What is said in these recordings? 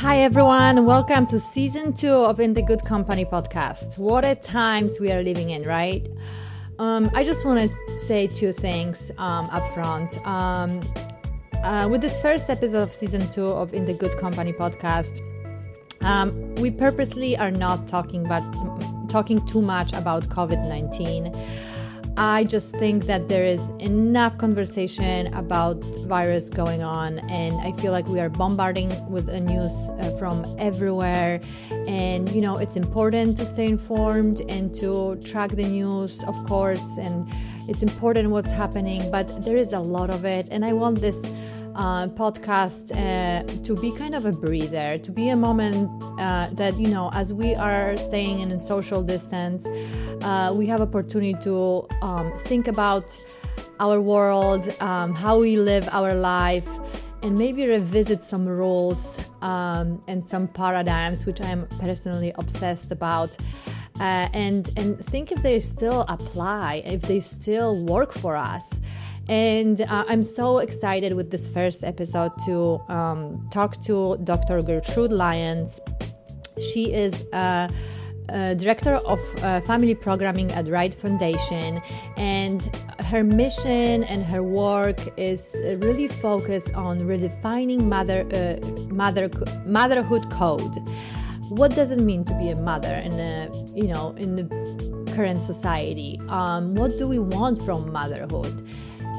Hi, everyone. Welcome to season two of In the Good Company podcast. What a times we are living in, right? Um, I just want to say two things um, up front. Um, uh, with this first episode of season two of In the Good Company podcast, um, we purposely are not talking about talking too much about COVID nineteen. I just think that there is enough conversation about virus going on, and I feel like we are bombarding with the news uh, from everywhere. And you know, it's important to stay informed and to track the news, of course, and it's important what's happening. But there is a lot of it, and I want this uh, podcast uh, to be kind of a breather, to be a moment uh, that you know, as we are staying in social distance, uh, we have opportunity to um, think about our world, um, how we live our life, and maybe revisit some rules um, and some paradigms, which I'm personally obsessed about. Uh, and and think if they still apply, if they still work for us. And uh, I'm so excited with this first episode to um, talk to Dr. Gertrude Lyons. She is a, a director of uh, family programming at Wright Foundation, and her mission and her work is really focused on redefining mother, uh, mother motherhood code. What does it mean to be a mother in a, you know in the current society? Um, what do we want from motherhood?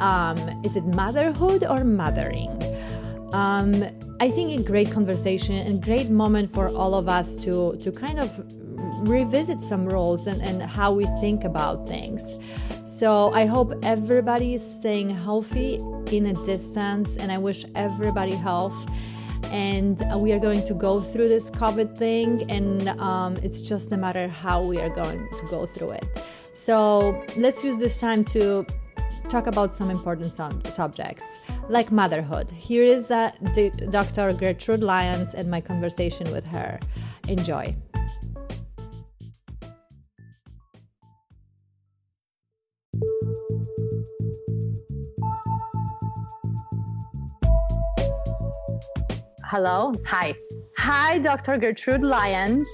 Um, is it motherhood or mothering? Um, I think a great conversation and great moment for all of us to to kind of revisit some roles and, and how we think about things. So I hope everybody is staying healthy in a distance, and I wish everybody health. And we are going to go through this COVID thing, and um, it's just a matter how we are going to go through it. So let's use this time to talk about some important subjects like motherhood. Here is uh, Dr. Gertrude Lyons and my conversation with her. Enjoy. Hello. Hi. Hi, Dr. Gertrude Lyons.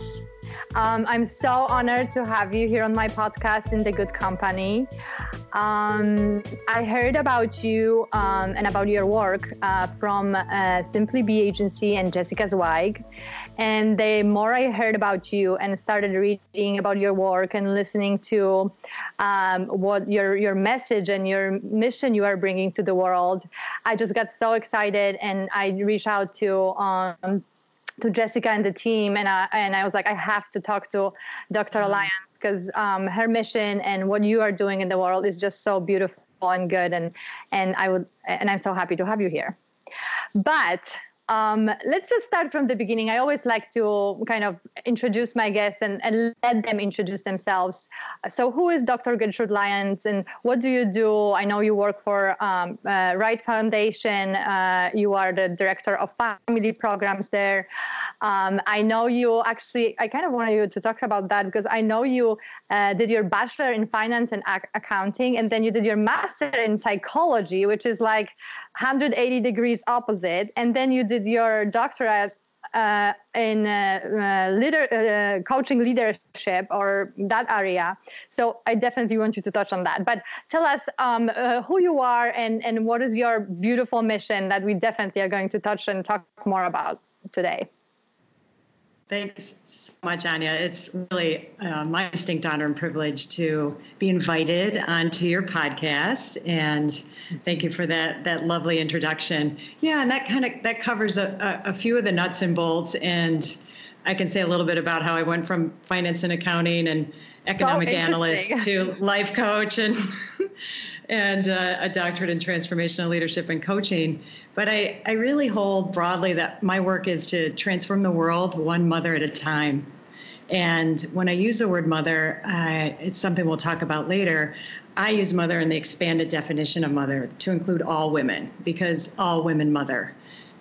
Um, I'm so honored to have you here on my podcast in the good company. Um, I heard about you um, and about your work uh, from uh, Simply Be Agency and Jessica Zweig. And the more I heard about you and started reading about your work and listening to um, what your your message and your mission you are bringing to the world, I just got so excited and I reached out to um, to Jessica and the team, and I and I was like, I have to talk to Dr. Mm-hmm. Lyons because um, her mission and what you are doing in the world is just so beautiful and good, and and I would and I'm so happy to have you here. But um, let's just start from the beginning. I always like to kind of introduce my guests and, and let them introduce themselves. So, who is Dr. Gertrude Lyons and what do you do? I know you work for um, uh, Foundation. Uh, you are the director of family programs there. Um, I know you actually, I kind of wanted you to talk about that because I know you uh, did your bachelor in finance and ac- accounting, and then you did your master in psychology, which is like 180 degrees opposite. And then you did your doctorate uh, in uh, uh, leader, uh, coaching leadership or that area. So I definitely want you to touch on that. But tell us um, uh, who you are and, and what is your beautiful mission that we definitely are going to touch and talk more about today. Thanks so much, Anya. It's really uh, my distinct honor and privilege to be invited onto your podcast, and thank you for that that lovely introduction. Yeah, and that kind of that covers a, a, a few of the nuts and bolts, and I can say a little bit about how I went from finance and accounting and economic so analyst to life coach and and uh, a doctorate in transformational leadership and coaching. But I, I really hold broadly that my work is to transform the world one mother at a time. And when I use the word mother, uh, it's something we'll talk about later. I use mother in the expanded definition of mother to include all women because all women mother,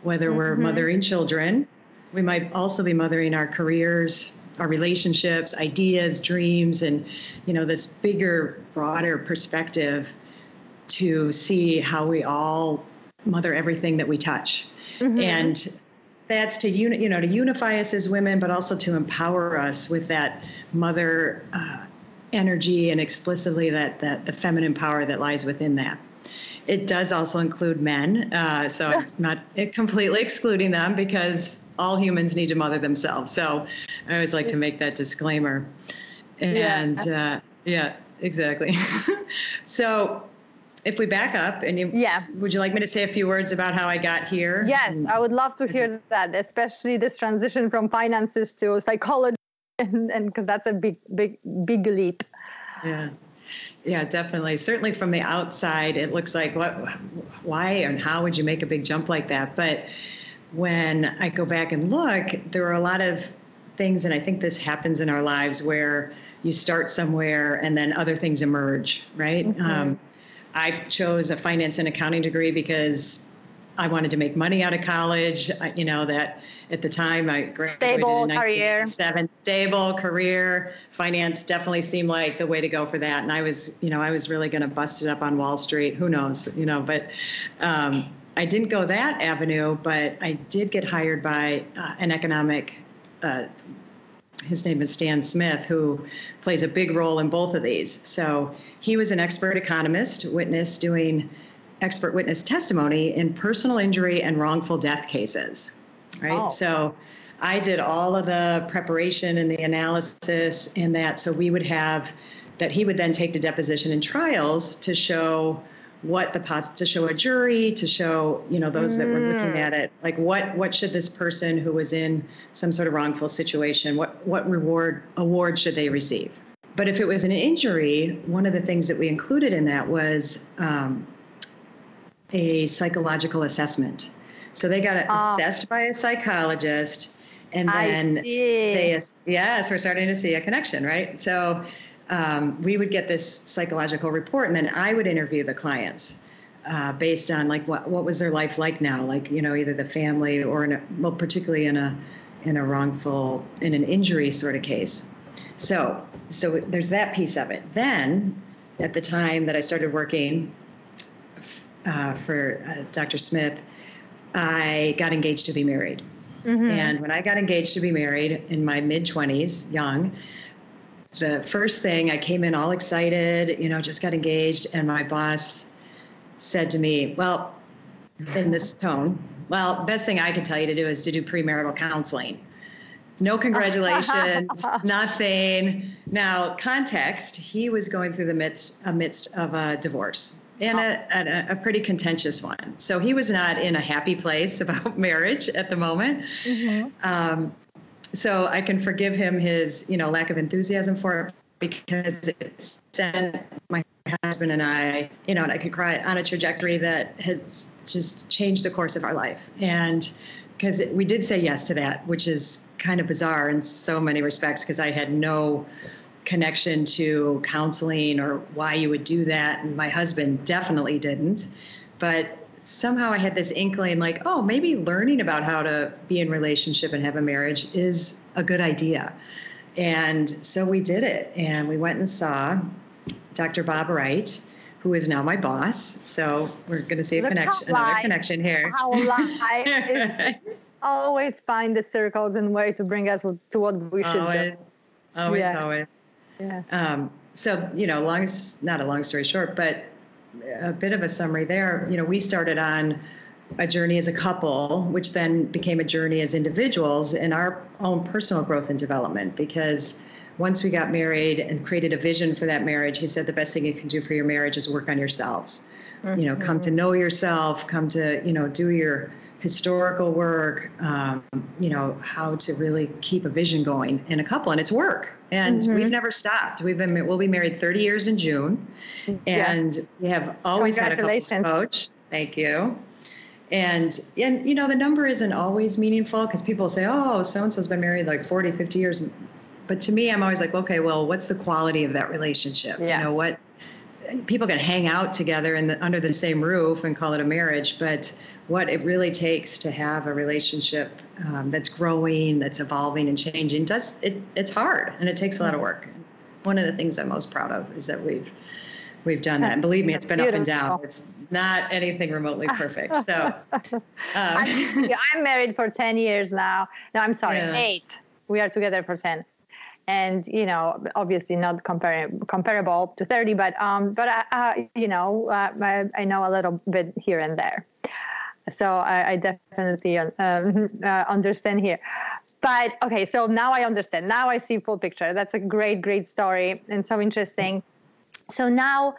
whether mm-hmm. we're mothering children, we might also be mothering our careers, our relationships, ideas, dreams, and you know this bigger, broader perspective to see how we all mother everything that we touch. Mm-hmm. And that's to uni- you know to unify us as women, but also to empower us with that mother uh, energy and explicitly that that the feminine power that lies within that. It does also include men, uh, so I'm not completely excluding them because all humans need to mother themselves. So I always like to make that disclaimer. And yeah, uh, yeah exactly. so if we back up and you, yeah, would you like me to say a few words about how I got here? Yes, I would love to hear that, especially this transition from finances to psychology, and because that's a big, big, big leap. Yeah. Yeah, definitely. Certainly from the outside, it looks like what, why, and how would you make a big jump like that? But when I go back and look, there are a lot of things, and I think this happens in our lives where you start somewhere and then other things emerge, right? Mm-hmm. Um, I chose a finance and accounting degree because I wanted to make money out of college. I, you know that at the time I graduated stable in career, seven stable career. Finance definitely seemed like the way to go for that, and I was, you know, I was really going to bust it up on Wall Street. Who knows, you know? But um, I didn't go that avenue, but I did get hired by uh, an economic uh, his name is Stan Smith, who plays a big role in both of these. So he was an expert economist, witness doing expert witness testimony in personal injury and wrongful death cases. Right. Oh. So I did all of the preparation and the analysis in that. So we would have that he would then take to deposition and trials to show what the pot to show a jury to show you know those mm. that were looking mm. at it like what what should this person who was in some sort of wrongful situation what what reward award should they receive but if it was an injury one of the things that we included in that was um, a psychological assessment so they got oh. assessed by a psychologist and then they yes we're starting to see a connection right so um, we would get this psychological report, and then I would interview the clients uh, based on like what what was their life like now, like you know either the family or in a, well particularly in a in a wrongful in an injury sort of case. So so there's that piece of it. Then at the time that I started working uh, for uh, Dr. Smith, I got engaged to be married. Mm-hmm. And when I got engaged to be married in my mid 20s, young, the first thing I came in all excited, you know, just got engaged, and my boss said to me, Well, in this tone, well, best thing I can tell you to do is to do premarital counseling. No congratulations, nothing. Now, context, he was going through the midst, amidst of a divorce and a, a, a, pretty contentious one. So he was not in a happy place about marriage at the moment. Mm-hmm. Um, so I can forgive him his, you know, lack of enthusiasm for it because it sent my husband and I, you know, and I could cry on a trajectory that has just changed the course of our life. And because we did say yes to that, which is kind of bizarre in so many respects because I had no connection to counseling or why you would do that. And my husband definitely didn't. But somehow I had this inkling like, oh, maybe learning about how to be in relationship and have a marriage is a good idea. And so we did it. And we went and saw Dr. Bob Wright, who is now my boss. So we're going to see a Look connection, another connection here. How life is always find the circles and way to bring us to what we should always, do. Always, yeah. always. Yeah. Um, so, you know, long, not a long story short, but a bit of a summary there. You know, we started on a journey as a couple, which then became a journey as individuals in our own personal growth and development. Because once we got married and created a vision for that marriage, he said the best thing you can do for your marriage is work on yourselves. Mm-hmm. You know, come to know yourself, come to, you know, do your historical work, um, you know, how to really keep a vision going in a couple, and it's work. And mm-hmm. we've never stopped. We've been we'll be married 30 years in June, and yeah. we have always had a couple coach. Thank you. And and you know the number isn't always meaningful because people say, oh, so and so's been married like 40, 50 years. But to me, I'm always like, okay, well, what's the quality of that relationship? Yeah. You know what? People can hang out together in the, under the same roof and call it a marriage, but what it really takes to have a relationship um, that's growing, that's evolving and changing. Does it? It's hard and it takes a lot of work. One of the things I'm most proud of is that we've we've done that. And believe me, it's been Beautiful. up and down. It's not anything remotely perfect. So um. I'm, I'm, married for 10 years now. No, I'm sorry, yeah. eight. We are together for 10. And you know, obviously not compar- comparable to 30, but um, but uh, uh, you know, uh, I, I know a little bit here and there so I, I definitely um, uh, understand here. But okay, so now I understand. Now I see full picture. That's a great, great story and so interesting. So now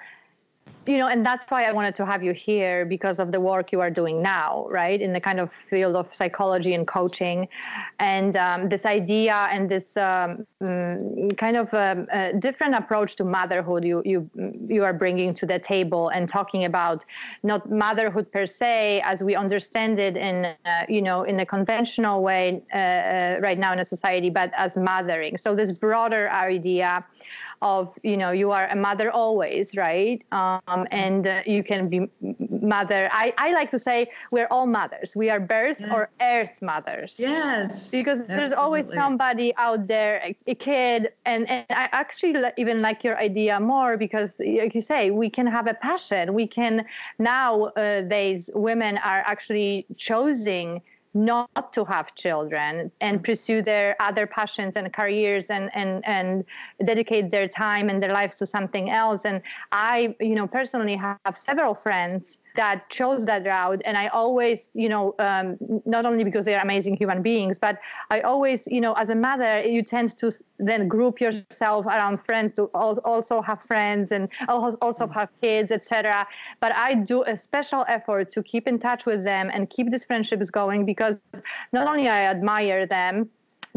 you know, and that's why I wanted to have you here because of the work you are doing now, right? In the kind of field of psychology and coaching, and um, this idea and this um, mm, kind of um, different approach to motherhood you you you are bringing to the table and talking about not motherhood per se as we understand it in uh, you know in a conventional way uh, uh, right now in a society, but as mothering. So this broader idea of you know you are a mother always right? Um, and uh, you can be mother. I, I like to say we're all mothers. We are birth yeah. or earth mothers. Yes because absolutely. there's always somebody out there a, a, kid. And, and i actually even like your idea more because like you say we can have a passion. We can nowadays uh, women are actually choosing not to have children and pursue their other passions and careers and and and dedicate their time and their lives to something else. And i you know personally have several friends that chose that route and i always you know um, not only because they are amazing human beings but i always you know as a mother you tend to then group yourself around friends to also have friends and also mm. have kids etc but i do a special effort to keep in touch with them and keep these friendships going because not only i admire them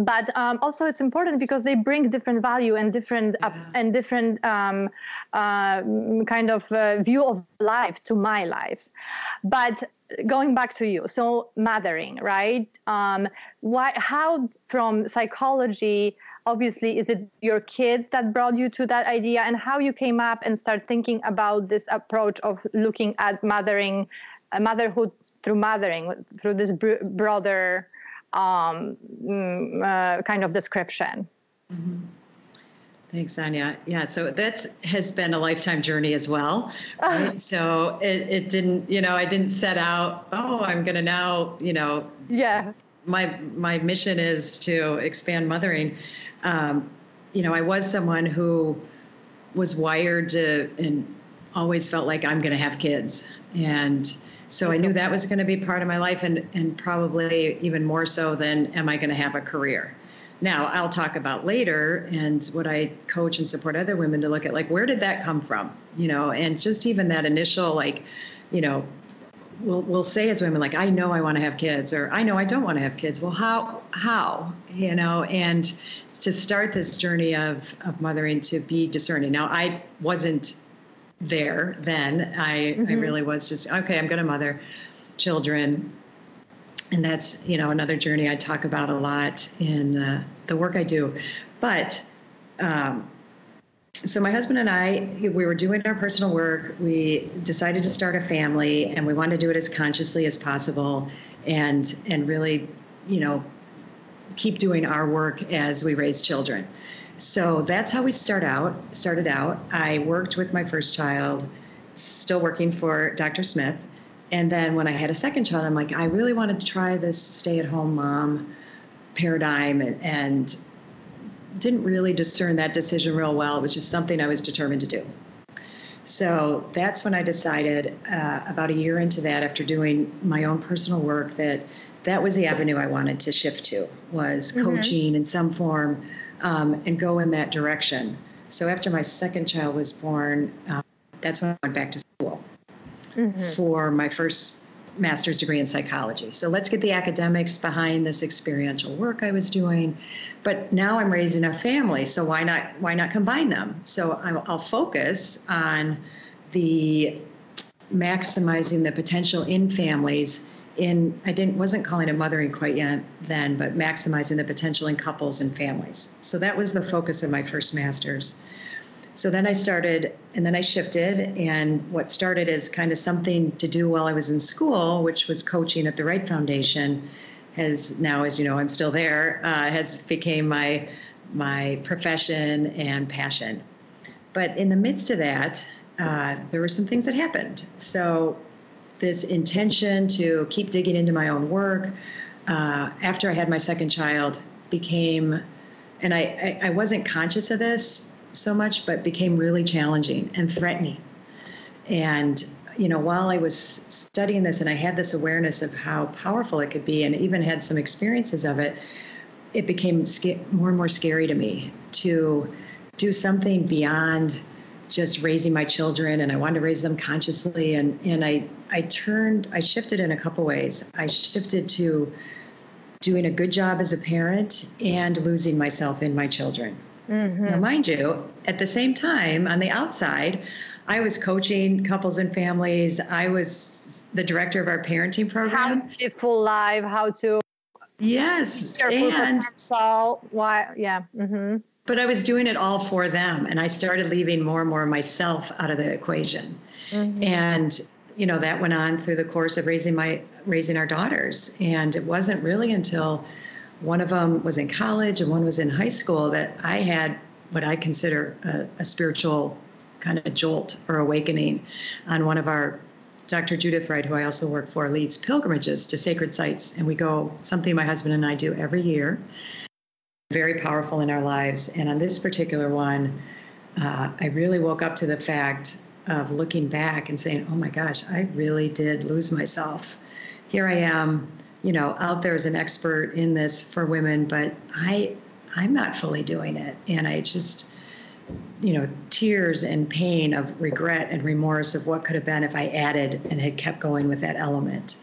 but um, also it's important because they bring different value and different yeah. uh, and different um, uh, kind of uh, view of life to my life. But going back to you so mothering right? Um, why how from psychology obviously is it your kids that brought you to that idea? And how you came up and start thinking about this approach of looking at mothering uh, motherhood through mothering through this br- broader um, mm, uh, kind of description. Mm-hmm. Thanks, Anya. Yeah, so that has been a lifetime journey as well. Right? so it, it didn't, you know, I didn't set out, oh, I'm going to now, you know, yeah. My my mission is to expand mothering. Um, you know, I was someone who was wired to and always felt like I'm going to have kids, and so I knew that was going to be part of my life, and, and probably even more so than am I going to have a career. Now, I'll talk about later and what I coach and support other women to look at like, where did that come from? You know, and just even that initial, like, you know, we'll, we'll say as women, like, I know I want to have kids, or I know I don't want to have kids. Well, how, how, you know, and to start this journey of, of mothering to be discerning. Now, I wasn't there then. I, mm-hmm. I really was just, okay, I'm going to mother children. And that's, you know, another journey I talk about a lot in uh, the work I do. But um, so my husband and I, we were doing our personal work. We decided to start a family, and we wanted to do it as consciously as possible, and and really, you know, keep doing our work as we raise children. So that's how we start out. Started out. I worked with my first child, still working for Dr. Smith, and then when I had a second child, I'm like, I really wanted to try this stay-at-home mom paradigm, and, and didn't really discern that decision real well. It was just something I was determined to do. So that's when I decided, uh, about a year into that, after doing my own personal work, that that was the avenue I wanted to shift to was mm-hmm. coaching in some form um, and go in that direction. So after my second child was born, um, that's when I went back to school mm-hmm. for my first master's degree in psychology. So let's get the academics behind this experiential work I was doing. But now I'm raising a family, so why not why not combine them? So i I'll focus on the maximizing the potential in families in I didn't wasn't calling it mothering quite yet then, but maximizing the potential in couples and families. So that was the focus of my first masters. So then I started, and then I shifted, and what started as kind of something to do while I was in school, which was coaching at the Wright Foundation, has now, as you know, I'm still there, uh, has became my my profession and passion. But in the midst of that, uh, there were some things that happened. So, this intention to keep digging into my own work uh, after I had my second child became, and I, I, I wasn't conscious of this so much, but became really challenging and threatening. And you know, while I was studying this and I had this awareness of how powerful it could be, and even had some experiences of it, it became more and more scary to me to do something beyond just raising my children and I wanted to raise them consciously and and I I turned I shifted in a couple ways. I shifted to doing a good job as a parent and losing myself in my children. Mm-hmm. Now mind you, at the same time on the outside, I was coaching couples and families. I was the director of our parenting program. How to live full life, how to Yes. And potential. Why yeah. Mm-hmm but I was doing it all for them. And I started leaving more and more myself out of the equation. Mm-hmm. And, you know, that went on through the course of raising my, raising our daughters. And it wasn't really until one of them was in college and one was in high school that I had what I consider a, a spiritual kind of jolt or awakening on one of our Dr. Judith Wright, who I also work for, leads pilgrimages to sacred sites. And we go, something my husband and I do every year very powerful in our lives. And on this particular one, uh, I really woke up to the fact of looking back and saying, oh my gosh, I really did lose myself. Here I am, you know, out there as an expert in this for women, but I, I'm not fully doing it. And I just, you know, tears and pain of regret and remorse of what could have been if I added and had kept going with that element.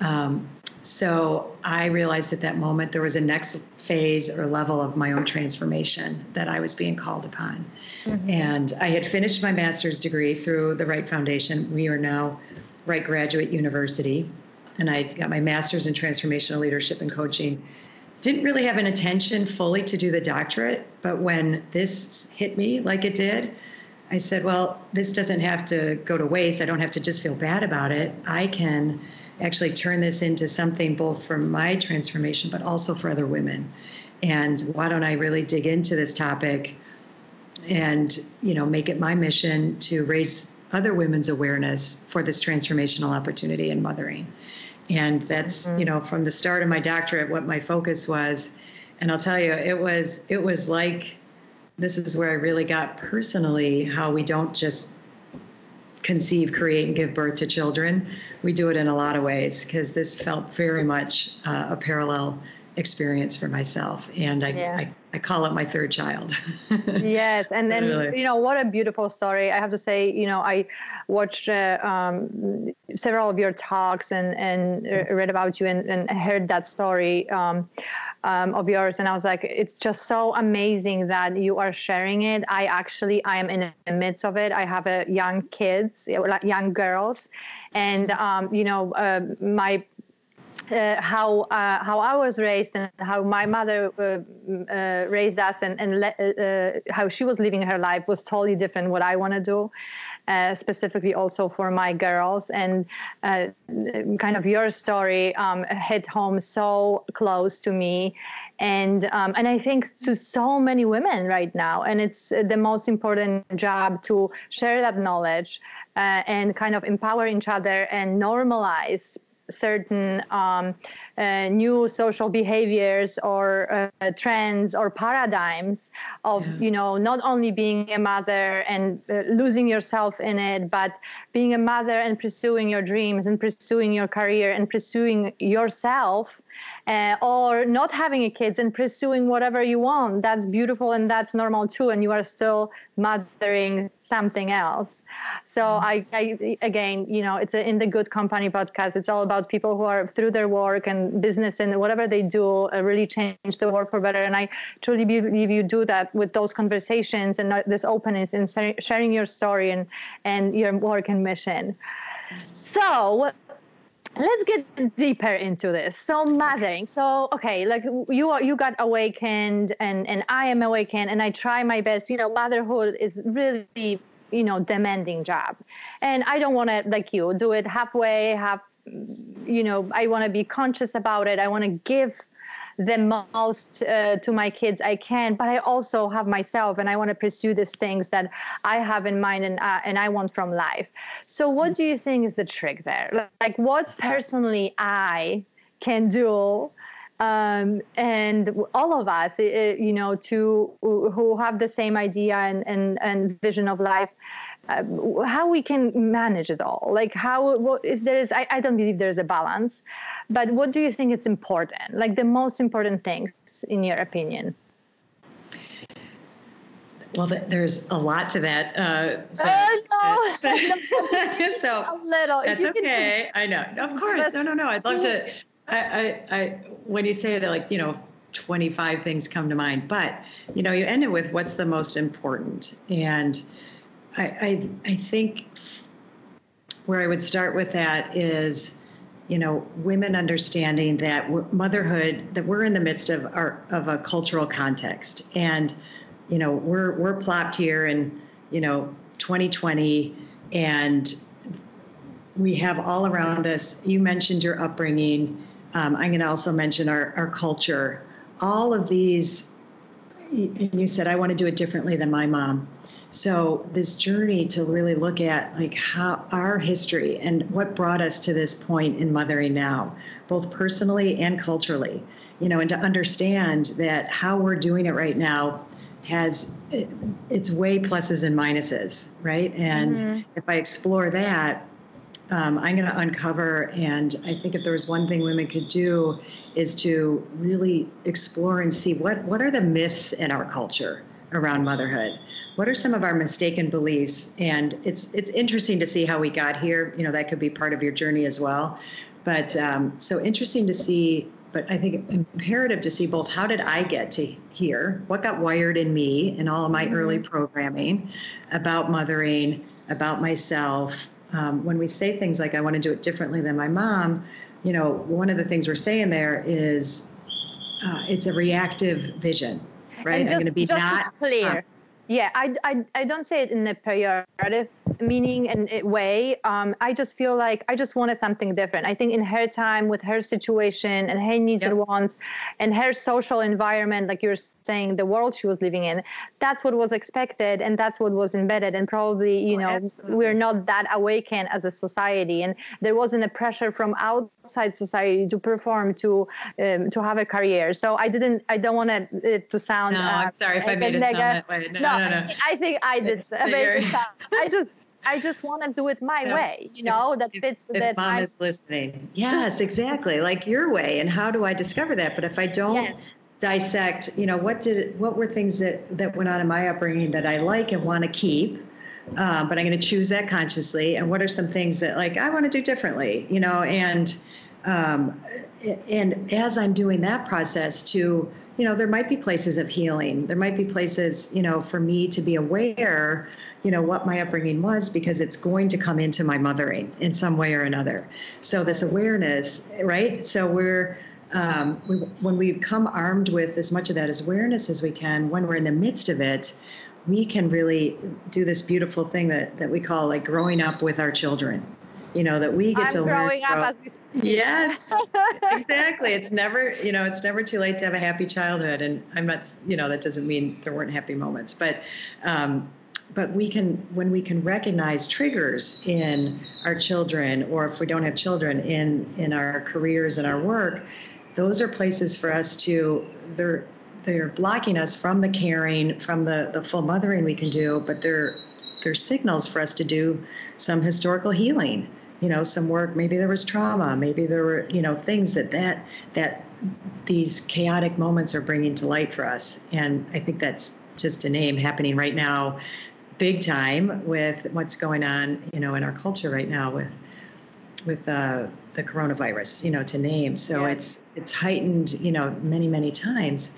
Um, so I realized at that moment there was a next phase or level of my own transformation that I was being called upon. Mm-hmm. And I had finished my master's degree through the Wright Foundation. We are now Wright Graduate University. And I got my master's in transformational leadership and coaching. Didn't really have an intention fully to do the doctorate, but when this hit me like it did, I said, well, this doesn't have to go to waste. I don't have to just feel bad about it. I can actually turn this into something both for my transformation, but also for other women. And why don't I really dig into this topic and, you know, make it my mission to raise other women's awareness for this transformational opportunity in mothering. And that's, mm-hmm. you know, from the start of my doctorate, what my focus was. And I'll tell you, it was it was like this is where I really got personally how we don't just conceive, create, and give birth to children. We do it in a lot of ways because this felt very much uh, a parallel experience for myself and I, yeah. I, I, call it my third child yes and then really. you know what a beautiful story i have to say you know i watched uh, um, several of your talks and and read about you and, and heard that story um, um, of yours. And i was like it's just so amazing that you are sharing it. I actually i am in the midst of it. I have a young kids young girls. And um, you know uh, my uh, how uh, how I was raised and how my mother uh, uh raised us and, and le- uh, uh, how she was living her life was totally different what I want to do uh, specifically also for my girls. And uh, kind of your story um, hit home so close to me. And, um, and I think to so many women right now. And it's the most important job to share that knowledge uh, and kind of empower each other and normalize certain um, uh, new social behaviors or uh, trends or paradigms of yeah. you know not only being a mother and uh, losing yourself in it but being a mother and pursuing your dreams and pursuing your career and pursuing yourself uh, or not having a kids and pursuing whatever you want that's beautiful and that's normal too and you are still mothering something else. So mm-hmm. I, I, again you know it's a, in the good company podcast it's all about people who are through their work and business and whatever they do uh, really change the world for better. And i truly believe you do that with those conversations and this openness and sharing your story and and your work and mission. So let's get deeper into this. So mothering so okay like you are you got awakened and and i am awakened and i try my best. You know motherhood is really you know demanding job. And i don't want to like you do it halfway half you know i want to be conscious about it. I want to give the most uh, to my kids I can, but I also have myself and I want to pursue these things that I have in mind and, uh, and I want from life. So, what do you think is the trick there? Like, what personally I can do? Um, and all of us, uh, you know, to who have the same idea and, and, and vision of life, uh, how we can manage it all like how what is there is I, I don't believe there's a balance but what do you think is important like the most important things in your opinion well, there's a lot to that. Uh, oh, no. so a little. That's okay. I know. Of course. No, no, no. I'd love to. I, I, I, when you say that, like, you know, 25 things come to mind, but, you know, you end it with what's the most important. And I, I, I think where I would start with that is, you know, women understanding that motherhood, that we're in the midst of our, of a cultural context. And, you know, we're, we're plopped here in, you know, 2020 and we have all around us, you mentioned your upbringing. Um, I'm going to also mention our, our culture. All of these, and you said, I want to do it differently than my mom. So this journey to really look at like how our history and what brought us to this point in mothering now, both personally and culturally, you know, and to understand that how we're doing it right now has its way pluses and minuses, right? And mm-hmm. if I explore that, um, I'm going to uncover, and I think if there was one thing women could do, is to really explore and see what what are the myths in our culture around motherhood. What are some of our mistaken beliefs? And it's it's interesting to see how we got here. You know that could be part of your journey as well. But um, so interesting to see but i think imperative to see both how did i get to here? What got wired in me in all of my mm-hmm. early programming about mothering about myself? Um, when we say things like i want to do it differently than my mom you know one of the things we're saying there is uh, it's a reactive vision right just, i'm going to be not clear uh, yeah, I, I, I don't say it in a pejorative meaning and way. Um, I just feel like I just wanted something different. I think in her time, with her situation and her needs yep. and wants, and her social environment, like you're saying, the world she was living in, that's what was expected and that's what was embedded. And probably, you oh, know, absolutely. we're not that awakened as a society, and there wasn't a pressure from outside society to perform, to um, to have a career. So I didn't. I don't want it to sound. No, uh, I'm sorry if I made it sound that way. No, no, no, I think I did. I just I just want to do it my yeah. way, you know, that fits if, that. If mom I'm, is listening. Yes, exactly. Like your way. And how do I discover that? But if I don't yes. dissect, you know, what did, what were things that, that went on in my upbringing that I like and want to keep? Uh, but I'm going to choose that consciously. And what are some things that like I want to do differently, you know, and, um, and as I'm doing that process to, you know, there might be places of healing. There might be places, you know, for me to be aware, you know, what my upbringing was because it's going to come into my mothering in some way or another. So this awareness, right? So we're um, we, when we come armed with as much of that as awareness as we can, when we're in the midst of it, we can really do this beautiful thing that, that we call like growing up with our children you know that we get I'm to growing learn up as we speak. yes exactly it's never you know it's never too late to have a happy childhood and i'm not you know that doesn't mean there weren't happy moments but um, but we can when we can recognize triggers in our children or if we don't have children in in our careers and our work those are places for us to they're they're blocking us from the caring from the the full mothering we can do but they're they're signals for us to do some historical healing. You know some work maybe there was trauma maybe there were you know things that that that these chaotic moments are bringing to light for us. And i think that's just a name happening right now big time with what's going on you know in our culture right now with with uh, the coronavirus you know to name so yeah. it's it's heightened you know many many times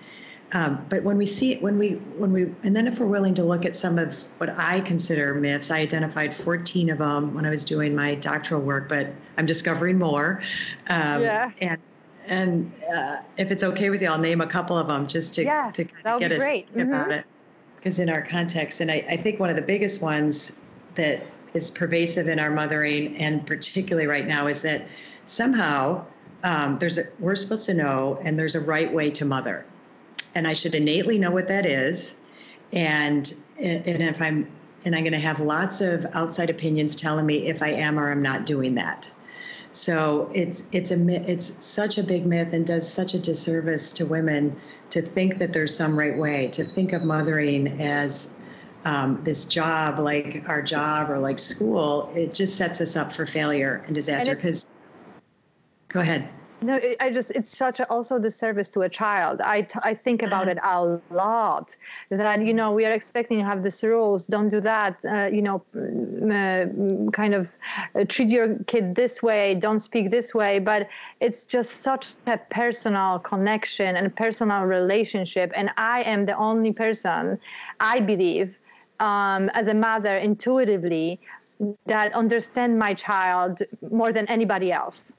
um, but when we see when we when we and then if we're willing to look at some of what I consider myths, I identified 14 of them when I was doing my doctoral work, but I'm discovering more. Um, yeah. And and uh, if it's okay with you, I'll name a couple of them just to yeah, to get us great. about mm-hmm. it. Because in our context, and I, I think one of the biggest ones that is pervasive in our mothering, and particularly right now, is that somehow um, there's a, we're supposed to know, and there's a right way to mother, and I should innately know what that is, and and if I'm and I'm going to have lots of outside opinions telling me if I am or I'm not doing that. So it's it's a it's such a big myth and does such a disservice to women to think that there's some right way to think of mothering as um, this job like our job or like school. It just sets us up for failure and disaster. Because go ahead. No, I just, it's such a, also the service to a child. I, t- I think about it a lot that, you know, we are expecting to have these rules. Don't do that. Uh, you know, uh, kind of uh, treat your kid this way. Don't speak this way. But it's just such a personal connection and personal relationship. And I am the only person, I believe, um, as a mother intuitively that understand my child more than anybody else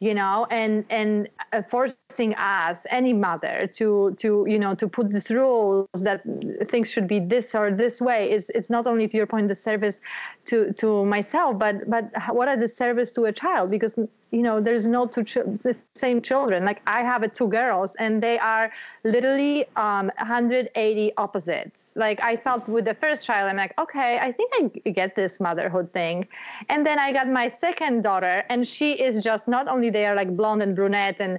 you know and and uh, forcing us any mother to to you know to put these rules that things should be this or this way is it's not only to your point the service to to myself but but what are the service to a child because you know there's no two ch- the same children. Like i have a two girls and they are literally um, 180 opposites like i felt with the first child i'm like okay i think i get this motherhood thing. And then i got my second daughter and she is just not only they are like blonde and brunette and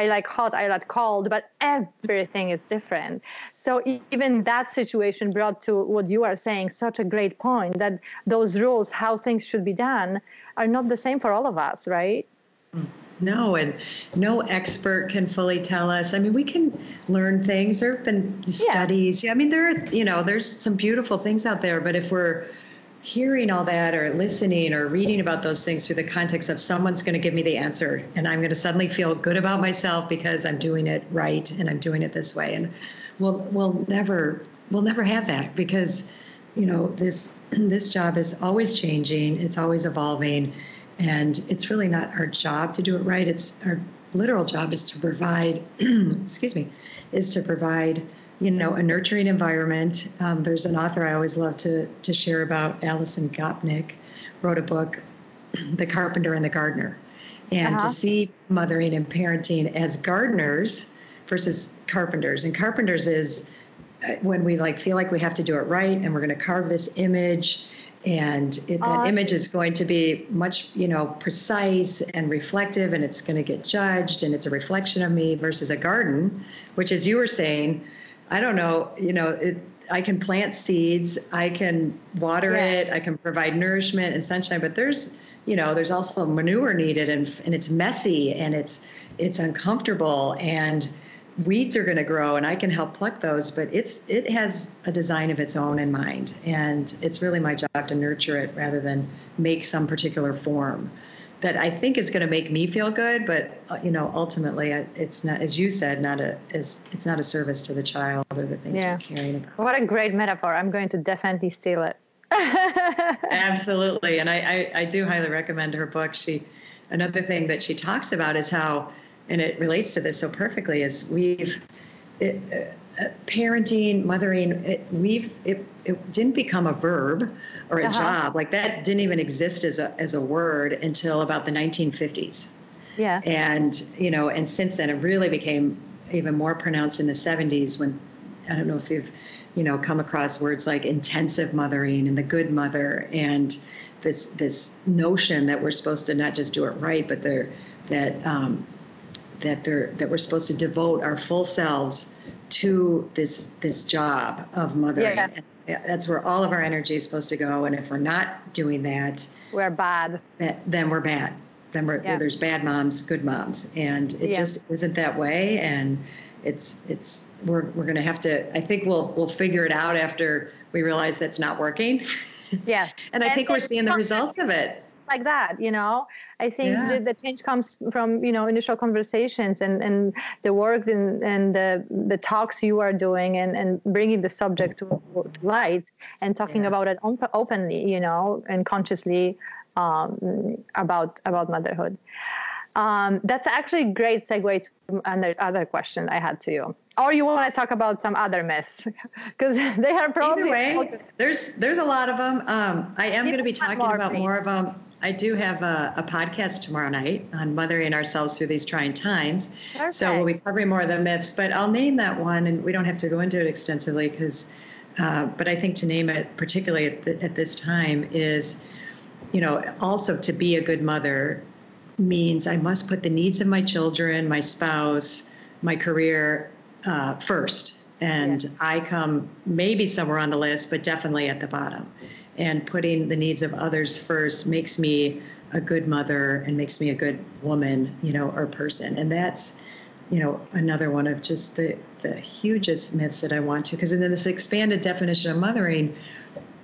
i like hot i like cold but everything is different. So even that situation brought to what you are saying such a great point that those rules how things should be done are not the same for all of us, right? Mm. No, and no expert can fully tell us. I mean, we can learn things. There have been studies. Yeah. I mean, there, are, you know, there's some beautiful things out there. But if we're hearing all that, or listening, or reading about those things through the context of someone's going to give me the answer, and I'm going to suddenly feel good about myself because I'm doing it right and I'm doing it this way, and we'll we'll never we'll never have that because, you know, this this job is always changing, it's always evolving, and it's really not our job to do it right. It's our literal job is to provide, excuse me, is to provide, you know, a nurturing environment. Um, there's an author I always love to to share about, Alison Gopnik, wrote a book, The Carpenter and the Gardener, and uh-huh. to see mothering and parenting as gardeners versus carpenters. And carpenters is when we like feel like we have to do it right and we're going to carve this image and it, that image is going to be much you know precise and reflective and it's going to get judged and it's a reflection of me versus a garden which as you were saying i don't know you know it, i can plant seeds i can water yeah. it i can provide nourishment and sunshine but there's you know there's also manure needed and, and it's messy and it's it's uncomfortable and weeds are going to grow and I can help pluck those, but it's it has a design of its own in mind, and it's really my job to nurture it rather than make some particular form that I think is going to make me feel good. But uh, you know, ultimately, it's not, as you said, not a it's it's not a service to the child or the things yeah. we're caring about. What a great metaphor! I'm going to definitely steal it. Absolutely, and I, I I do highly recommend her book. She another thing that she talks about is how and it relates to this so perfectly is we've it, uh, uh, parenting mothering it, we've it, it didn't become a verb or a uh-huh. job. Like that didn't even exist as a as a word until about the 1950s yeah. And you know and since then it really became even more pronounced in the 70s when i don't know if you've you know come across words like intensive mothering and the good mother and this this notion that we're supposed to not just do it right but they're that um, that they're that we're supposed to devote our full selves to this this job of mothering. Yeah. That's where all of our energy is supposed to go. And if we're not doing that, we're bad. Then we're bad. Then we're, yeah. there's bad moms, good moms, and it yeah. just isn't that way. And it's it's we're we're going to have to. I think we'll we'll figure it out after we realize that's not working. Yes. and I and think we're seeing the results of it like that you know i think yeah. the, the, change comes from you know initial conversations and and the work and, and the the talks you are doing and and bringing the subject to, to light and talking yeah. about it op- openly you know and consciously um, about about motherhood um, that's actually a great segue to another other question I had to you. Or you want to talk about some other myths because they are probably way, there's there's a lot of them. Um, I am going to be talking more, about please. more of them I do have a, a, podcast tomorrow night on mothering ourselves through these trying times. Perfect. So we'll be covering more of the myths, but I'll name that one, and we don't have to go into it extensively because. Uh, but I think to name it, particularly at, the, at this time, is, you know, also to be a good mother means I must put the needs of my children, my spouse, my career uh, first. And yeah. I come maybe somewhere on the list, but definitely at the bottom. And putting the needs of others first makes me a good mother and makes me a good woman, you know, or person. And that's, you know, another one of just the, the hugest myths that I want to, because in this expanded definition of mothering,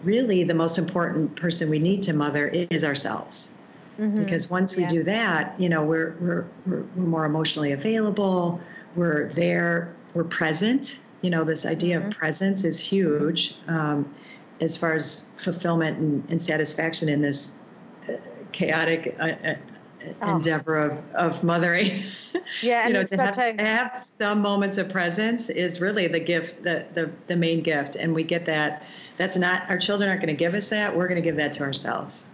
really the most important person we need to mother is ourselves. Mm-hmm. Because once we do that, you know, we're, we're, we're, we're more emotionally available, we're there, we're present. You know, this idea mm-hmm. of presence is huge um, as far as fulfillment and, and satisfaction in this uh, chaotic uh, uh, oh. endeavor of, of mothering. Yeah, you know, to have, a... have, some moments of presence is really the gift, the, the the main gift, and we get that. That's not our children aren't going to give us that. We're going to give that to ourselves.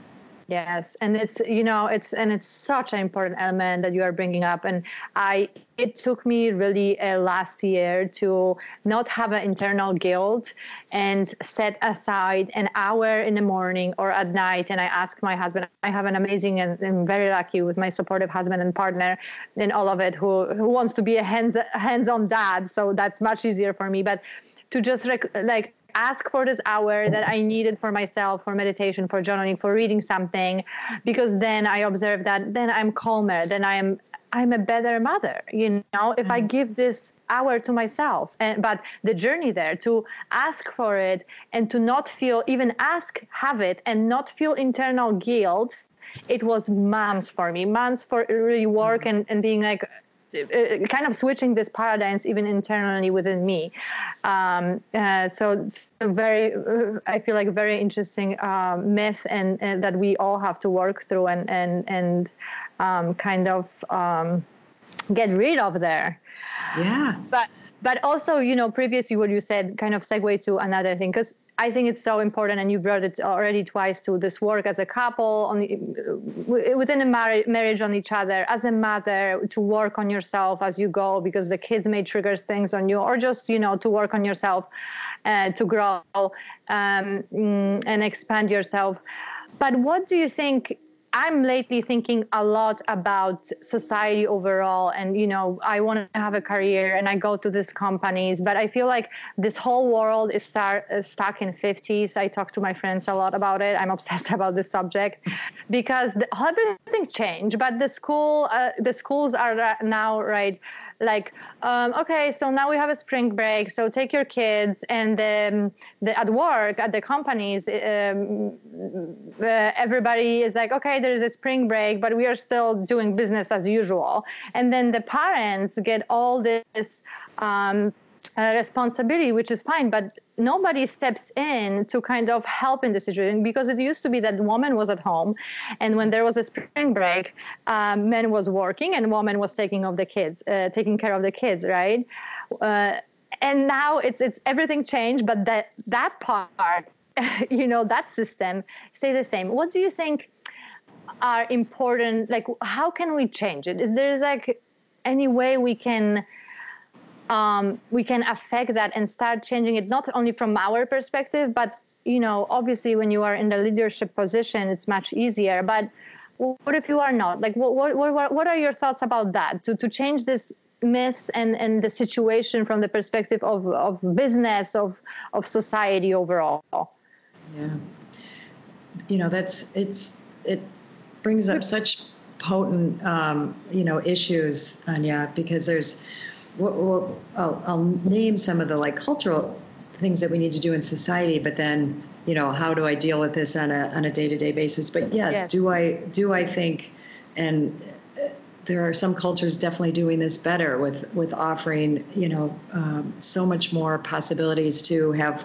Yes, and it's you know it's and it's such an important element that you are bringing up, and I it took me really uh, last year to not have an internal guilt and set aside an hour in the morning or at night, and I ask my husband. I have an amazing and I'm very lucky with my supportive husband and partner in all of it, who who wants to be a hands hands on dad, so that's much easier for me, but to just rec- like ask for this hour that I needed for myself, for meditation, for journaling, for reading something, because then I observe that then I'm calmer, then I am I'm a better mother. You know, if I mm. give this hour to myself, and but the journey there to ask for it and to not feel even ask have it and not feel internal guilt it was months for me months for really work mm. and, and being like uh, kind of switching these paradigms even internally within me. Um, uh, so it's a very, uh, I feel like a very interesting uh, myth, and, and, that we all have to work through and and and um, kind of um, get rid of there. Yeah. But but also, you know, previously what you said kind of segues to another thing because I think it's so important, and you brought it already twice to this work as a couple, on within a marriage on each other, as a mother, to work on yourself as you go, because the kids may trigger things on you, or just you know to work on yourself, uh, to grow um, mm, and expand yourself. But what do you think I'm lately thinking a lot about society overall, and you know, I want to have a career, and I go to these companies, but I feel like this whole world is start, uh, stuck in 50s. I talk to my friends a lot about it. I'm obsessed about this subject because the, everything changed, but the school, uh, the schools are now right like um, okay so now we have a spring break so take your kids and um, the, at work at the companies um, uh, everybody is like okay there's a spring break but we are still doing business as usual. And then the parents get all this um, uh, responsibility, which is fine, but nobody steps in to kind of help in the situation because it used to be that woman was at home, and when there was a spring break, um, man was working and woman was taking of the kids, uh, taking care of the kids, right? Uh, and now it's it's everything changed, but that that part, you know, that system stay the same. What do you think? are important like how can we change it is there like any way we can um, we can affect that and start changing it not only from our perspective but you know obviously when you are in the leadership position it's much easier. But what if you are not? Like what what what, are your thoughts about that? To to change this myth and and the situation from the perspective of of business of of society overall? Yeah. You know that's it's it brings up such potent um, you know issues anya because there's well, I'll, I'll name some of the like cultural things that we need to do in society, but then you know how do I deal with this on a on a day to day basis? But yes, yes, do I do I think and there are some cultures definitely doing this better with with offering you know um, so much more possibilities to have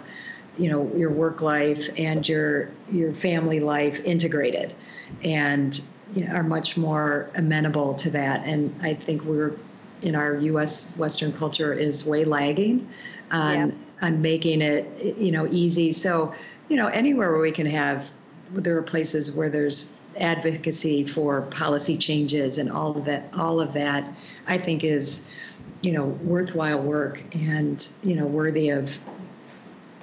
you know your work life and your your family life integrated and you know, are much more amenable to that and i think we're in our U.S. Western culture is way lagging on yeah. on making it you know easy. So you know anywhere where we can have there are places where there's advocacy for policy changes and all of that all of that i think is you know worthwhile work and you know worthy of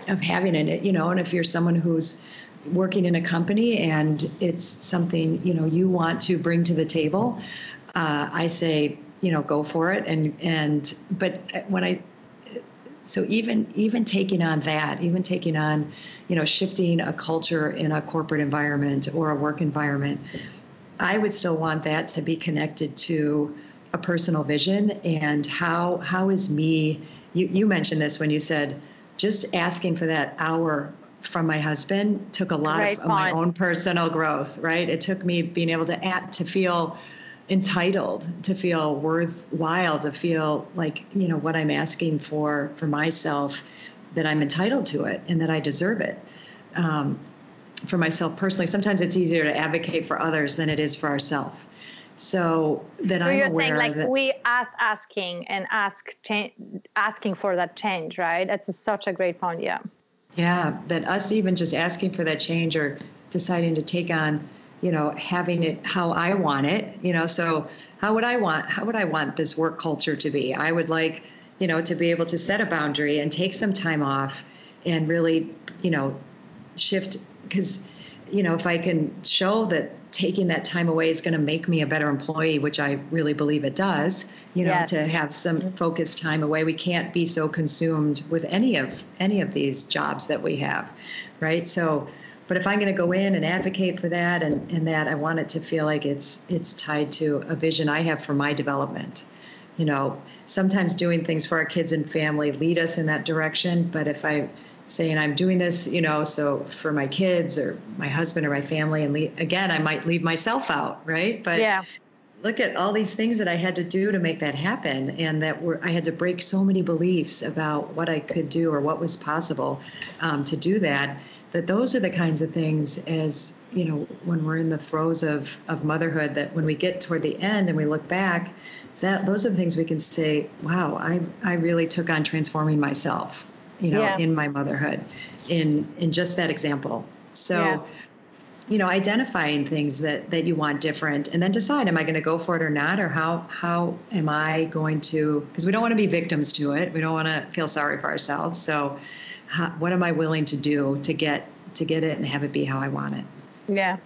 of having it you know and if you're someone who's working in a company and it's something you know you want to bring to the table uh, i say you know go for it. And and but when i so even even taking on that even taking on you know shifting a culture in a corporate environment or a work environment i would still want that to be connected to a personal vision and how how is me you, you mentioned this when you said just asking for that hour from my husband took a lot right, of, of my own personal growth right? It took me being able to act to feel entitled to feel worthwhile to feel like you know what i'm asking for for myself that i'm entitled to it and that i deserve it. Um, for myself personally sometimes it's easier to advocate for others than it is for ourselves so that so i'm you're aware saying like that, we ask asking and ask cha- asking for that change right? That's such a great point yeah. Yeah that us even just asking for that change or deciding to take on you know having it how i want it you know so how would i want how would i want this work culture to be? I would like you know to be able to set a boundary and take some time off and really you know shift because you know if i can show that taking that time away is going to make me a better employee which i really believe it does you know yes. to have some focused time away. We can't be so consumed with any of any of these jobs that we have right? So but if I'm going to go in and advocate for that and, and that, I want it to feel like it's it's tied to a vision I have for my development. You know, sometimes doing things for our kids and family lead us in that direction. But if I saying I'm doing this, you know, so for my kids or my husband or my family, and leave, again, I might leave myself out, right? But yeah. look at all these things that I had to do to make that happen, and that were I had to break so many beliefs about what I could do or what was possible um, to do that that those are the kinds of things as you know when we're in the throes of of motherhood that when we get toward the end and we look back that those are the things we can say wow i i really took on transforming myself you know yeah. in my motherhood in in just that example so yeah. you know identifying things that that you want different and then decide am i going to go for it or not or how how am i going to because we don't want to be victims to it we don't want to feel sorry for ourselves so how, what am I willing to do to get to get it and have it be how I want it? Yeah,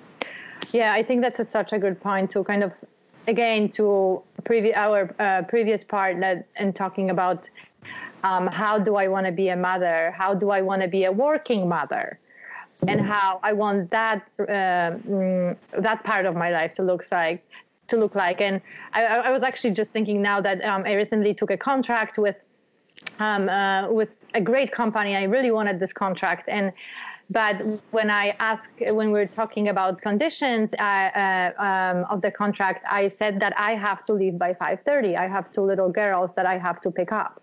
yeah. I think that's a, such a good point to kind of again to previous our uh, previous part that and talking about um, how do I want to be a mother? How do I want to be a working mother? And how I want that uh, that part of my life to look like to look like. And I, I was actually just thinking now that um, I recently took a contract with um, uh, with a great company. I really wanted this contract, and but when I asked, when we were talking about conditions uh, uh, um, of the contract, I said that I have to leave by 5:30. I have two little girls that I have to pick up,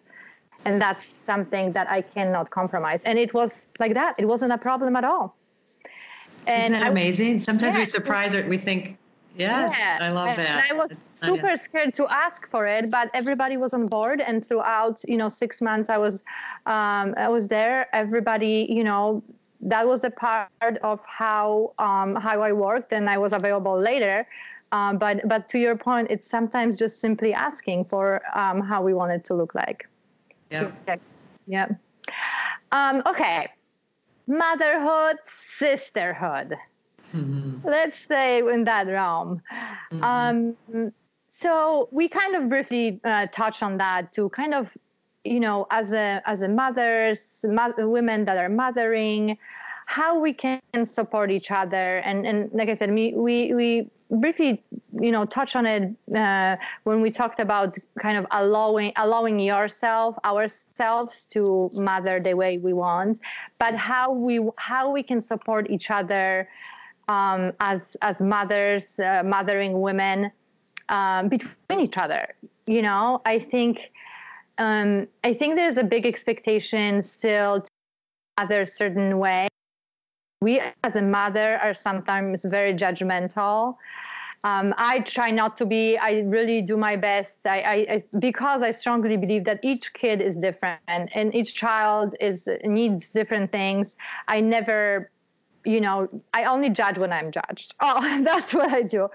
and that's something that I cannot compromise. And it was like that. It wasn't a problem at all. And Isn't that amazing? Sometimes yeah, we surprise it. We think Yes, yeah. I love and, that. And I was super scared to ask for it, but everybody was on board. And throughout, you know, six months I was, um, I was there. Everybody, you know, that was a part of how um, how I worked, and I was available later. Um, but but to your point, it's sometimes just simply asking for um, how we want it to look like. Yeah. Yeah. Um, okay. Motherhood, sisterhood. Mm-hmm. Let's say in that realm. Mm-hmm. Um, so we kind of briefly uh, touch on that to kind of, you know, as a as a mothers, women that are mothering, how we can support each other, and and like I said, we we we briefly you know touch on it uh, when we talked about kind of allowing allowing yourself ourselves to mother the way we want but how we how we can support each other um, as as mothers, uh, mothering women um, between each other. You know, I think um, I think there's a big expectation still to mother a certain way. We as a mother are sometimes very judgmental. Um, I try not to be. I really do my best. I, I, I, because I strongly believe that each kid is different and, and each child is needs different things. I never you know i only judge when i'm judged. Oh that's what i do.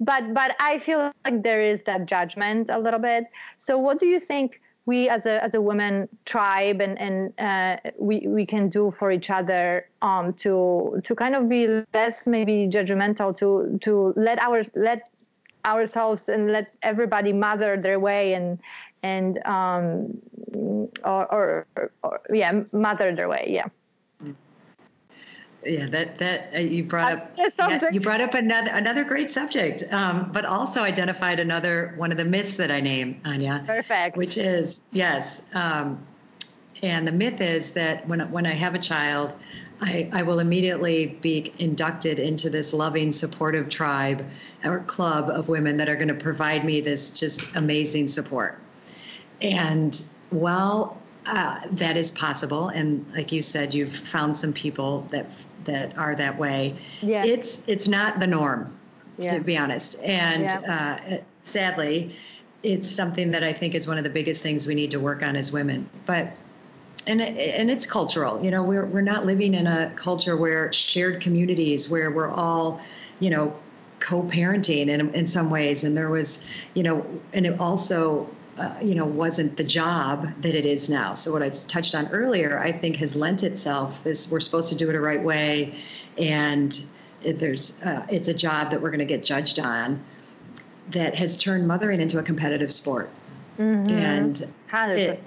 But but i feel like there is that judgment a little bit. So what do you think we as a as a women tribe and and uh, we we can do for each other um, to to kind of be less maybe judgmental to to let our let ourselves and let everybody mother their way and and um, or, or, or yeah mother their way yeah yeah, that that uh, you brought up. Yeah, you brought up another another great subject, um, but also identified another one of the myths that I name, Anya. Perfect. Which is yes, um, and the myth is that when when I have a child, I, I will immediately be inducted into this loving, supportive tribe or club of women that are going to provide me this just amazing support. And well, uh, that is possible, and like you said, you've found some people that that are that way. Yeah. It's it's not the norm, yeah. to be honest. And yeah. uh, sadly, it's something that I think is one of the biggest things we need to work on as women. But and and it's cultural. You know, we're we're not living in a culture where shared communities where we're all, you know, co-parenting in in some ways. And there was, you know, and it also uh, you know, wasn't the job that it is now. So what I touched on earlier, I think has lent itself. Is we're supposed to do it the right way, and there's uh, it's a job that we're going to get judged on, that has turned mothering into a competitive sport. Mm-hmm. And, it,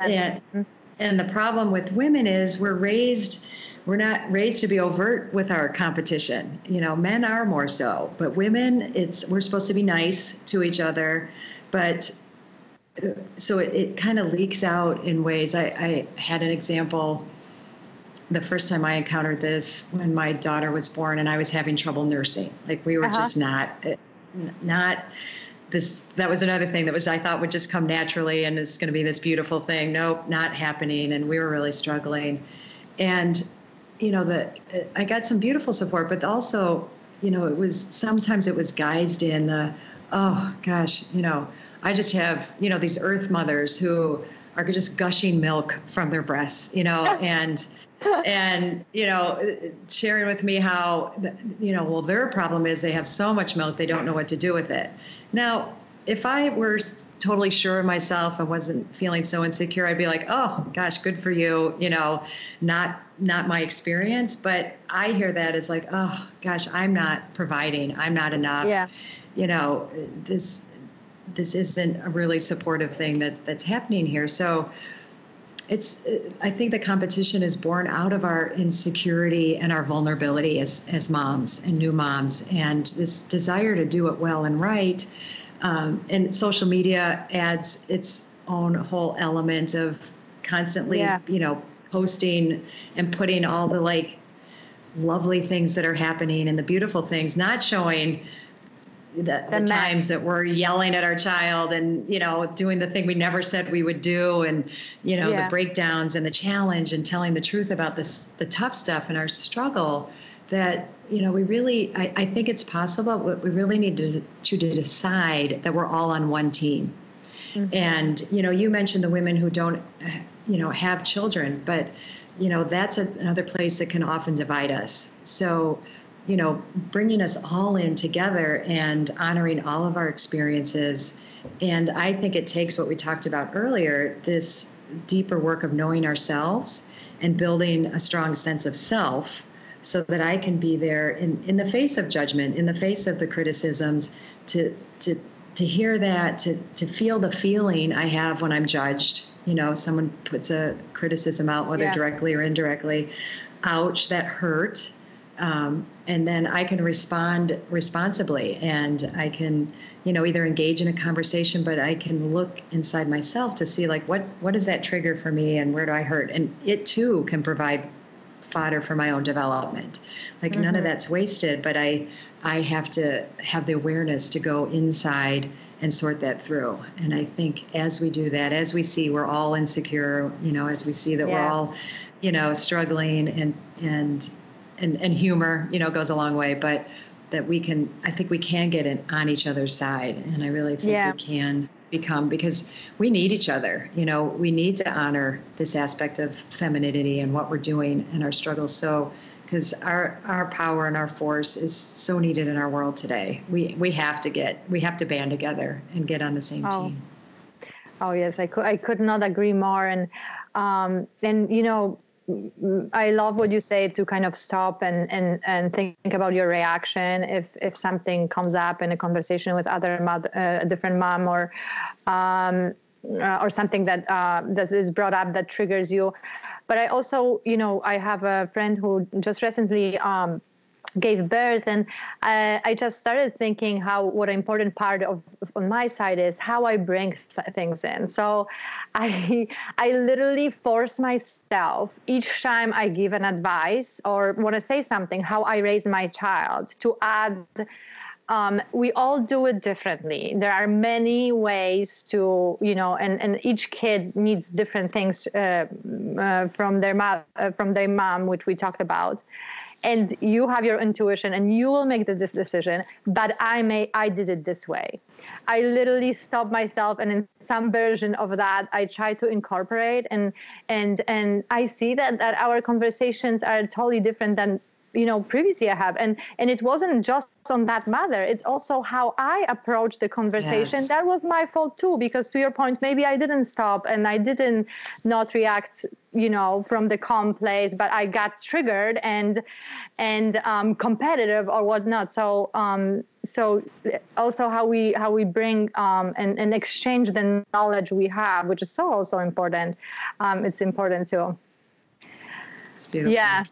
and and the problem with women is we're raised we're not raised to be overt with our competition. You know, men are more so, but women, it's we're supposed to be nice to each other, but so it, it kind of leaks out in ways. I, I had an example the first time I encountered this when my daughter was born and I was having trouble nursing. Like we were uh-huh. just not, not this. That was another thing that was I thought would just come naturally and it's going to be this beautiful thing. Nope, not happening. And we were really struggling. And you know the I got some beautiful support, but also you know it was sometimes it was guised in the oh gosh you know I just have, you know, these earth mothers who are just gushing milk from their breasts, you know, and and you know, sharing with me how, you know, well, their problem is they have so much milk they don't know what to do with it. Now, if I were totally sure of myself and wasn't feeling so insecure, I'd be like, oh gosh, good for you, you know, not not my experience. But I hear that as like, oh gosh, I'm not providing, I'm not enough. Yeah. You know, this this isn't a really supportive thing that that's happening here. So it's I think the competition is born out of our insecurity and our vulnerability as as moms and new moms, and this desire to do it well and right. Um, and social media adds its own whole element of constantly, yeah. you know, posting and putting all the like lovely things that are happening and the beautiful things, not showing the, the, the times that we're yelling at our child and you know doing the thing we never said we would do and you know yeah. the breakdowns and the challenge and telling the truth about this the tough stuff and our struggle that you know we really I, I think it's possible but we really need to, to decide that we're all on one team mm-hmm. and you know you mentioned the women who don't you know have children but you know that's another place that can often divide us so you know, bringing us all in together and honoring all of our experiences. And I think it takes what we talked about earlier this deeper work of knowing ourselves and building a strong sense of self so that I can be there in, in the face of judgment, in the face of the criticisms, to, to, to hear that, to, to feel the feeling I have when I'm judged. You know, someone puts a criticism out, whether yeah. directly or indirectly. Ouch, that hurt um, and then I can respond responsibly and I can, you know, either engage in a conversation, but I can look inside myself to see like what what is that trigger for me and where do I hurt, and it too can provide fodder for my own development. Like mm-hmm. none of mm-hmm. that's wasted, but I I have to have the awareness to go inside and sort that through. And I think as we do that, as we see we're all insecure, you know, as we see that yeah. we're all, you know, struggling and and and, and humor, you know, goes a long way, but that we can, I think we can get it on each other's side. And I really think yeah. we can become because we need each other. You know, we need to honor this aspect of femininity and what we're doing and our struggles. So because our our power and our force is so needed in our world today. We we have to get we have to band together and get on the same oh. team. Oh yes, I could I could not agree more. And um, and you know, I love what you say to kind of stop and and and think about your reaction if if something comes up in a conversation with other mother, uh, a different mom or. Um, uh, or something that uh, that is brought up that triggers you, but I also, you know, I have a friend who just recently um, gave birth. And I, I, just started thinking how what an important part of on my side is how i bring th- things in. So i i literally force myself each time i give an advice or want to say something how i raise my child to add um, we all do it differently. There are many ways to, you know, and, and each kid needs different things uh, uh, from their mom, uh, from their mom, which we talked about and you have your intuition and you will make this decision but i may i did it this way. I literally stopped myself and in some version of that i try to incorporate and and and i see that that our conversations are totally different than you know previously i have. And and it wasn't just on that matter. It's also how i approached the conversation. Yes. that was my fault too because to your point maybe i didn't stop and i didn't not react you know from the calm place but i got triggered and and um, competitive or whatnot. So um, so also how we how we bring um, and, and exchange the knowledge we have which is so also important. Um, it's important too. Yeah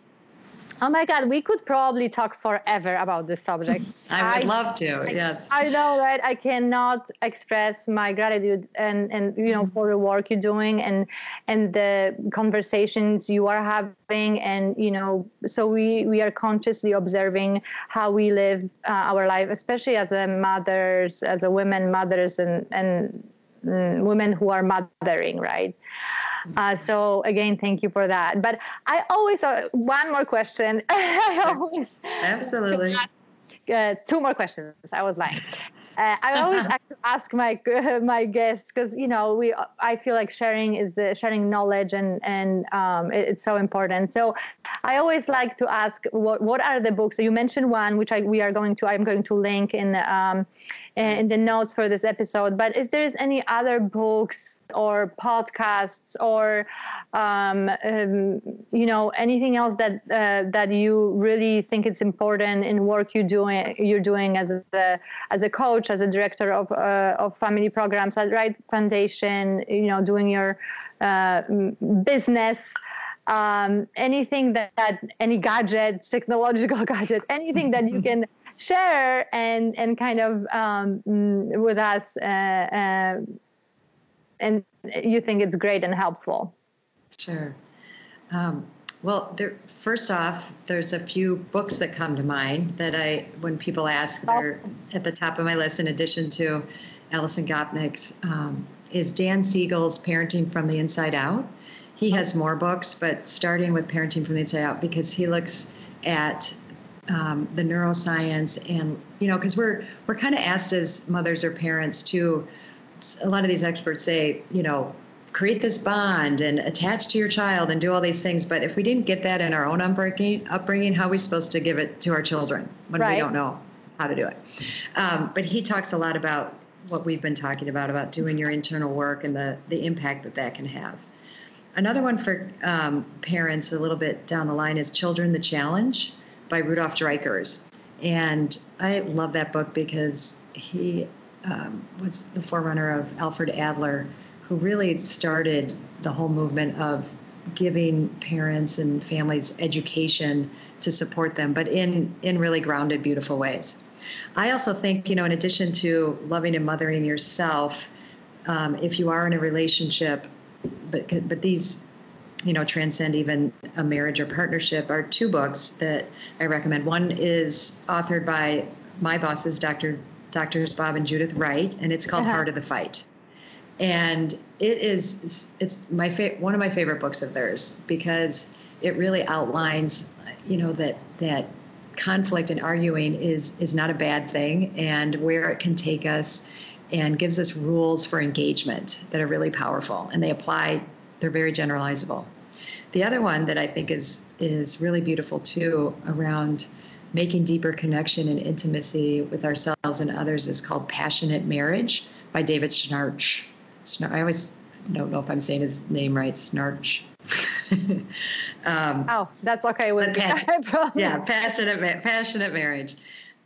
Oh my God, we could probably talk forever about this subject. I would I, love to. Yes. I, I, know, right? I cannot express my gratitude and and you know for the work you're doing and and the conversations you are having and you know so we we are consciously observing how we live uh, our life, especially as a mothers, as a women mothers and and mm, women who are mothering, right? Uh, so again, thank you for that. But I always uh, one more question. I always absolutely uh, two more questions. I was lying. Uh, I always ask my my guests because you know we I feel like sharing is the sharing knowledge and and um, it, it's so important. So I always like to ask what what are the books? So you mentioned one which I we are going to I'm going to link in um, in the notes for this episode. But if there is any other books or podcasts or um, um, you know anything else that uh, that you really think it's important in work you doing you're doing as a as a coach as a director of uh, of family programs at Wright Foundation you know doing your uh, business um, anything that, that any gadget technological gadget anything that you can share and and kind of um, with us uh, uh, and you think it's great and helpful. Sure. Um, well there, first off there's a few books that come to mind that i when people ask they're at the top of my list in addition to alison gopnik's um, is dan siegel's parenting from the inside out. He has more books but starting with parenting from the inside out because he looks at um, the neuroscience and you know because we're we're kind of asked as mothers or parents to a lot of these experts say you know create this bond and attach to your child and do all these things but if we didn't get that in our own upbringing upbringing how are we supposed to give it to our children when right. we don't know how to do it? Um, but he talks a lot about what we've been talking about about doing your internal work and the the impact that that can have. Another one for um, parents a little bit down the line is children the challenge by Rudolf Dreikurs. And I love that book because he um, was the forerunner of Alfred Adler, who really started the whole movement of giving parents and families education to support them, but in, in really grounded, beautiful ways. I also think, you know, in addition to loving and mothering yourself, um, if you are in a relationship, but but these you know transcend even a marriage or partnership are two books that I recommend. One is authored by my bosses, Dr. Doctors Bob and Judith Wright, and it's called uh-huh. Heart of the Fight. And it is it's my fa- one of my favorite books of theirs because it really outlines, you know, that that conflict and arguing is is not a bad thing and where it can take us and gives us rules for engagement that are really powerful and they apply they're very generalizable The other one that I think is is really beautiful too around making deeper connection and intimacy with ourselves and others is called Passionate Marriage by David Schnarch. I always don't know if I'm saying his name right, Snarch. um, oh, that's okay with pass- yeah, passionate, passionate marriage.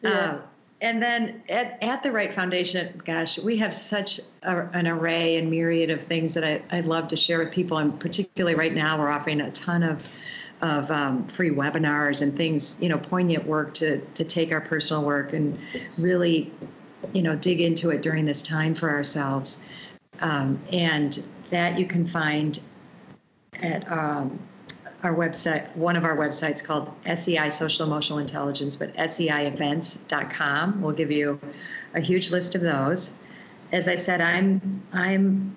Yeah. Um, and then at, at the Wright Foundation, gosh, we have such a, an array and myriad of things that I, I'd love to share with people. And particularly right now, we're offering a ton of of um, free webinars and things, you know, poignant work to to take our personal work and really, you know, dig into it during this time for ourselves. Um, and that you can find at um, our website, one of our websites called SEI Social Emotional Intelligence, but SEIevents.com will give you a huge list of those. As I said, I'm I'm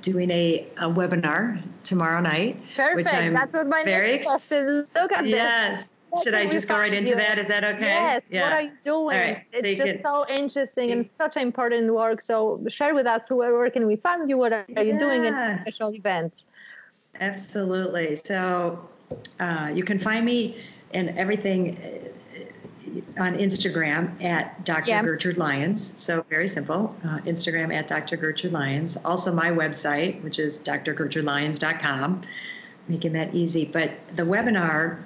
doing a, a webinar tomorrow night. Perfect. Which I'm That's what my very next question is. So good. Yes. Should I just go right into you? that? Is that okay? Yes. Yeah. What are you doing? Right. It's so just so interesting and such important work. So share with us where can we find you? What are yeah. you doing in special events? Absolutely. So uh, you can find me and everything uh, on Instagram at Dr. Yeah. Gertrude Lyons. So very simple. Uh, Instagram at Dr. Gertrude Lyons. Also my website, which is drgertrudelyons.com, making that easy. But the webinar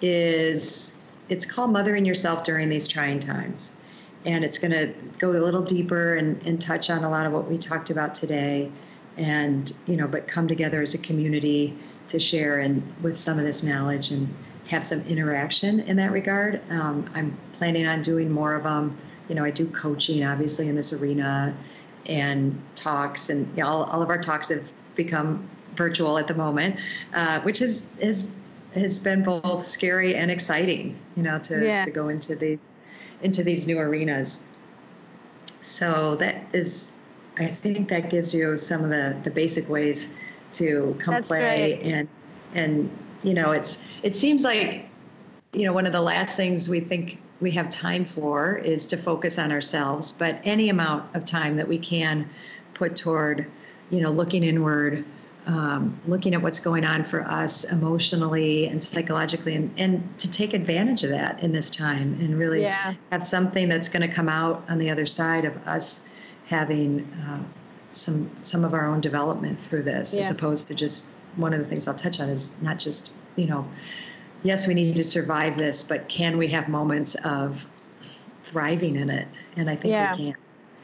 is it's called Mothering Yourself During These Trying Times. And it's going to go a little deeper and, and touch on a lot of what we talked about today and you know but come together as a community to share and with some of this knowledge and have some interaction in that regard. Um, i'm planning on doing more of them you know i do coaching obviously in this arena and talks and you know, all, all of our talks have become virtual at the moment uh, which is is has been both scary and exciting you know to, yeah. to go into these into these new arenas. So that is I think that gives you some of the, the basic ways to come That's play and and you know it's it seems like you know one of the last things we think we have time for is to focus on ourselves but any amount of time that we can put toward you know looking inward um, looking at what's going on for us emotionally and psychologically and, and to take advantage of that in this time and really yeah. have something that's going to come out on the other side of us having uh, some some of our own development through this, yeah. as opposed to just one of the things I'll touch on is not just you know, yes, we need to survive this, but can we have moments of thriving in it? And I think yeah. we can.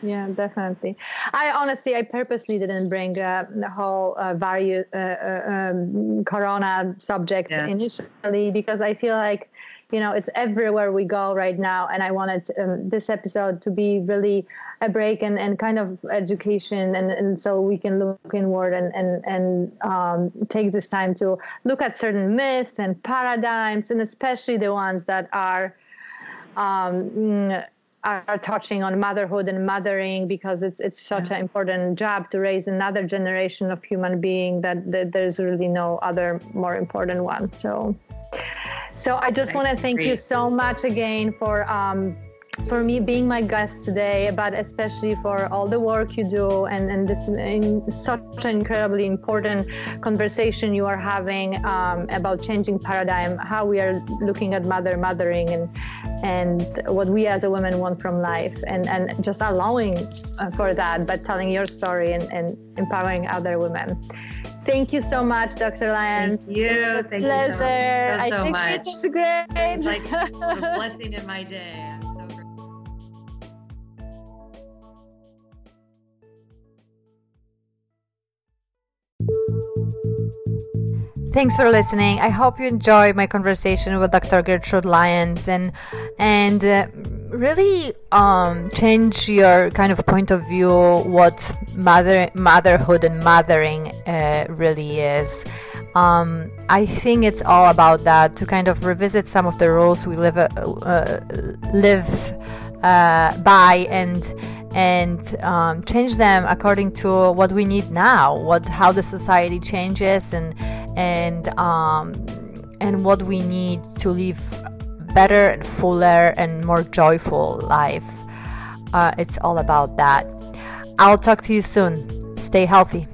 Yeah, definitely. I honestly, I purposely didn't bring uh, the whole uh, value uh, uh um, corona subject yeah. initially because I feel like you know it's everywhere we go right now and i wanted um, this episode to be really a break and, and kind of education and, and so we can look inward and and, and um, take this time to look at certain myths and paradigms and especially the ones that are um, are touching on motherhood and mothering because it's it's such yeah. an important job to raise another generation of human being that, that there's really no other more important one. So so I just want to thank you so much again for um, for me being my guest today, but especially for all the work you do and, and this in such an incredibly important conversation you are having um, about changing paradigm, how we are looking at mother mothering and and what we as a woman want from life and, and just allowing uh, for that, but telling your story and, and empowering other women. Thank you so much, Dr. Lyon. Thank you. Thank pleasure. you so, so I much. It's great. It's like a blessing in my day. Thanks for listening. I hope you enjoyed my conversation with Dr. Gertrude Lyons and and uh, really um, change your kind of point of view what mother motherhood and mothering uh, really is. Um, I think it's all about that to kind of revisit some of the rules we live uh, uh live uh, by and and um, change them according to what we need now, what how the society changes and and um, and what we need to live better and fuller and more joyful life. Uh, it's all about that. I'll talk to you soon. Stay healthy.